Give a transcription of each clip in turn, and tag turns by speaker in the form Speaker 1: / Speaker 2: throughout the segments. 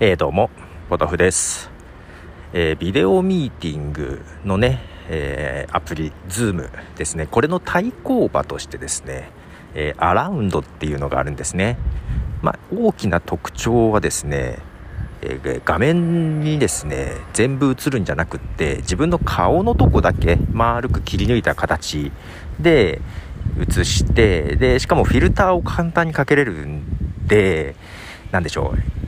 Speaker 1: えー、どうも、ポトフです。えー、ビデオミーティングのね、えー、アプリ、Zoom ですね、これの対抗馬としてですね、えアラウンドっていうのがあるんですね。まあ、大きな特徴はですね、え画面にですね、全部映るんじゃなくって、自分の顔のとこだけ丸く切り抜いた形で映して、で、しかもフィルターを簡単にかけれるんで、なんでしょう、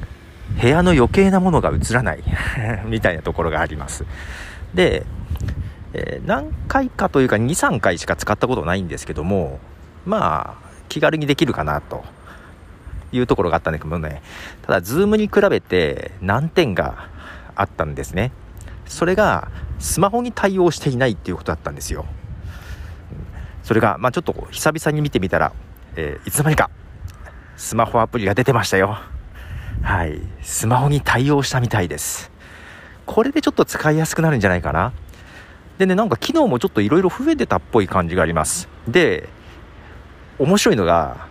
Speaker 1: 部屋の余計なものが映らない みたいなところがあります。で、えー、何回かというか2、3回しか使ったことないんですけども、まあ、気軽にできるかなというところがあったんだけどね、ただ、ズームに比べて難点があったんですね。それが、スマホに対応していないっていうことだったんですよ。それが、まあちょっと久々に見てみたら、えー、いつの間にか、スマホアプリが出てましたよ。はい、スマホに対応したみたいです。これでちょっと使いやすくなるんじゃないかな。でね、なんか機能もちょっといろいろ増えてたっぽい感じがあります。で、面白いのが、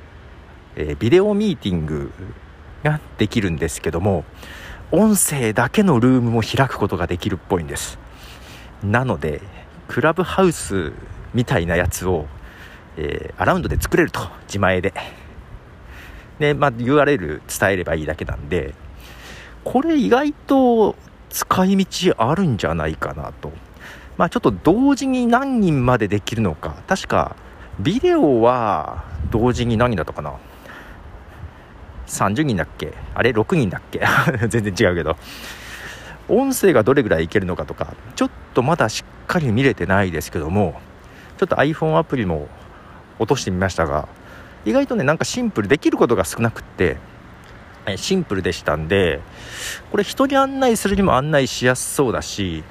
Speaker 1: えー、ビデオミーティングができるんですけども、音声だけのルームも開くことができるっぽいんです。なので、クラブハウスみたいなやつを、えー、アラウンドで作れると、自前で。で、まあ、URL 伝えればいいだけなんで、これ意外と使い道あるんじゃないかなと。まあ、ちょっと同時に何人までできるのか。確か、ビデオは同時に何人だったかな？30人だっけ？あれ ?6 人だっけ？全然違うけど。音声がどれぐらいいけるのかとか、ちょっとまだしっかり見れてないですけども、ちょっと iPhone アプリも落としてみましたが、意外とねなんかシンプルできることが少なくってシンプルでしたんでこれ人に案内するにも案内しやすそうだし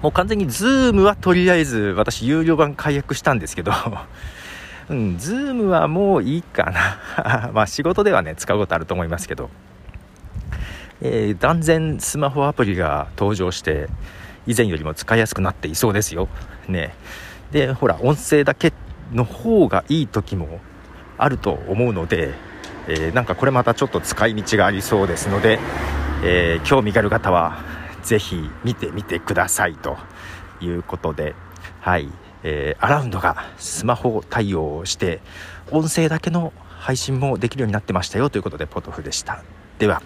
Speaker 1: もう完全に Zoom はとりあえず私有料版解約したんですけど うん、Zoom はもういいかな。まあ仕事ではね使うことあると思いますけど、えー、断然スマホアプリが登場して以前よりも使いやすくなっていそうですよ。ね。でほら音声だけの方がいい時もあると思うので、えー、なんかこれまたちょっと使い道がありそうですので、えー、興味がある方はぜひ見てみてくださいということで、はい、えー、アラウンドがスマホ対応をして音声だけの配信もできるようになってましたよということでポトフでした。では。